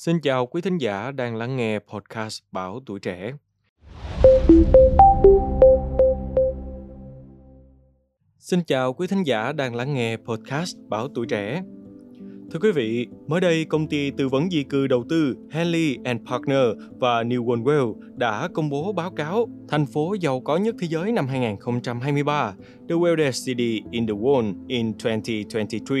Xin chào quý thính giả đang lắng nghe podcast Bảo Tuổi Trẻ. Xin chào quý thính giả đang lắng nghe podcast Bảo Tuổi Trẻ. Thưa quý vị, mới đây công ty tư vấn di cư đầu tư Henley and Partner và New World Well đã công bố báo cáo thành phố giàu có nhất thế giới năm 2023, The Wealthiest City in the World in 2023.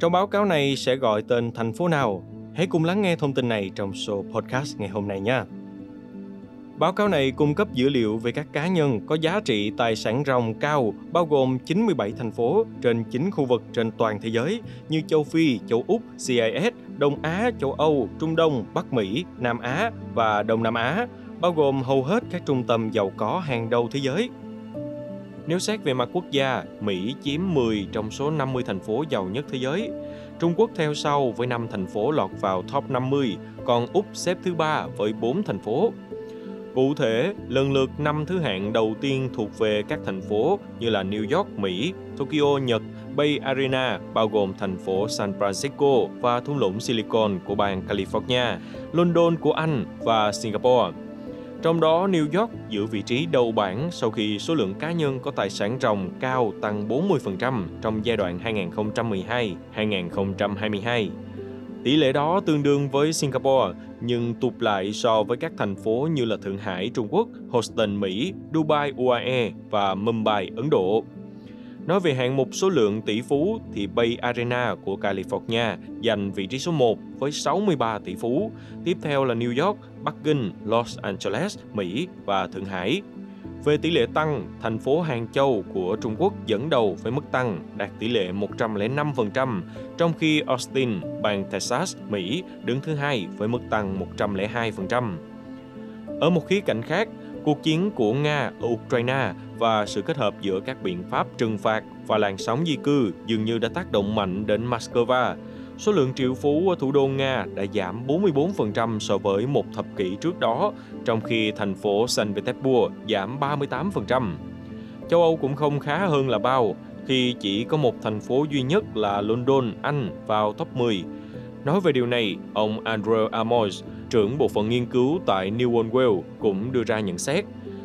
Trong báo cáo này sẽ gọi tên thành phố nào Hãy cùng lắng nghe thông tin này trong show podcast ngày hôm nay nha. Báo cáo này cung cấp dữ liệu về các cá nhân có giá trị tài sản ròng cao, bao gồm 97 thành phố trên 9 khu vực trên toàn thế giới như châu Phi, châu Úc, CIS, Đông Á, châu Âu, Trung Đông, Bắc Mỹ, Nam Á và Đông Nam Á, bao gồm hầu hết các trung tâm giàu có hàng đầu thế giới. Nếu xét về mặt quốc gia, Mỹ chiếm 10 trong số 50 thành phố giàu nhất thế giới. Trung Quốc theo sau với 5 thành phố lọt vào top 50, còn Úc xếp thứ ba với 4 thành phố. Cụ thể, lần lượt năm thứ hạng đầu tiên thuộc về các thành phố như là New York, Mỹ, Tokyo, Nhật, Bay Arena bao gồm thành phố San Francisco và thung lũng Silicon của bang California, London của Anh và Singapore. Trong đó, New York giữ vị trí đầu bảng sau khi số lượng cá nhân có tài sản ròng cao tăng 40% trong giai đoạn 2012-2022. Tỷ lệ đó tương đương với Singapore, nhưng tụt lại so với các thành phố như là Thượng Hải, Trung Quốc, Houston, Mỹ, Dubai, UAE và Mumbai, Ấn Độ. Nói về hạng mục số lượng tỷ phú thì Bay Arena của California giành vị trí số 1 với 63 tỷ phú. Tiếp theo là New York, Bắc Kinh, Los Angeles, Mỹ và Thượng Hải. Về tỷ lệ tăng, thành phố Hàng Châu của Trung Quốc dẫn đầu với mức tăng đạt tỷ lệ 105%, trong khi Austin, bang Texas, Mỹ đứng thứ hai với mức tăng 102%. Ở một khía cạnh khác, cuộc chiến của Nga ở Ukraine và sự kết hợp giữa các biện pháp trừng phạt và làn sóng di cư dường như đã tác động mạnh đến Moscow. Số lượng triệu phú ở thủ đô Nga đã giảm 44% so với một thập kỷ trước đó, trong khi thành phố Saint Petersburg giảm 38%. Châu Âu cũng không khá hơn là bao, khi chỉ có một thành phố duy nhất là London, Anh vào top 10. Nói về điều này, ông Andrew Amos, trưởng bộ phận nghiên cứu tại New World cũng đưa ra nhận xét.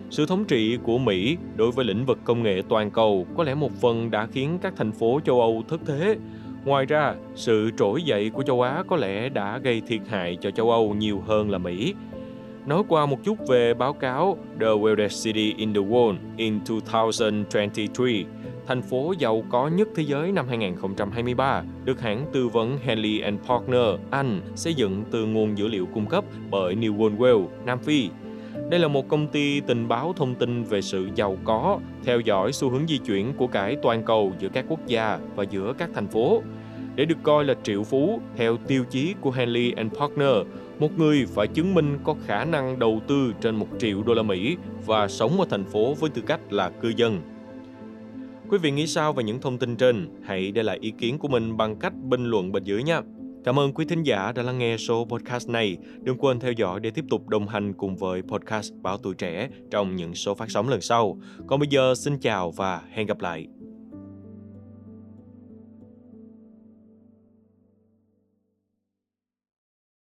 Sự thống trị của Mỹ đối với lĩnh vực công nghệ toàn cầu có lẽ một phần đã khiến các thành phố châu Âu thất thế. Ngoài ra, sự trỗi dậy của châu Á có lẽ đã gây thiệt hại cho châu Âu nhiều hơn là Mỹ. Nói qua một chút về báo cáo The Wealthiest City in the World in 2023, thành phố giàu có nhất thế giới năm 2023, được hãng tư vấn Henley and Partner Anh xây dựng từ nguồn dữ liệu cung cấp bởi New World Well, Nam Phi. Đây là một công ty tình báo thông tin về sự giàu có, theo dõi xu hướng di chuyển của cải toàn cầu giữa các quốc gia và giữa các thành phố. Để được coi là triệu phú, theo tiêu chí của Henley and Partner, một người phải chứng minh có khả năng đầu tư trên 1 triệu đô la Mỹ và sống ở thành phố với tư cách là cư dân. Quý vị nghĩ sao về những thông tin trên? Hãy để lại ý kiến của mình bằng cách bình luận bên dưới nhé Cảm ơn quý thính giả đã lắng nghe số podcast này. Đừng quên theo dõi để tiếp tục đồng hành cùng với podcast Báo Tuổi Trẻ trong những số phát sóng lần sau. Còn bây giờ, xin chào và hẹn gặp lại.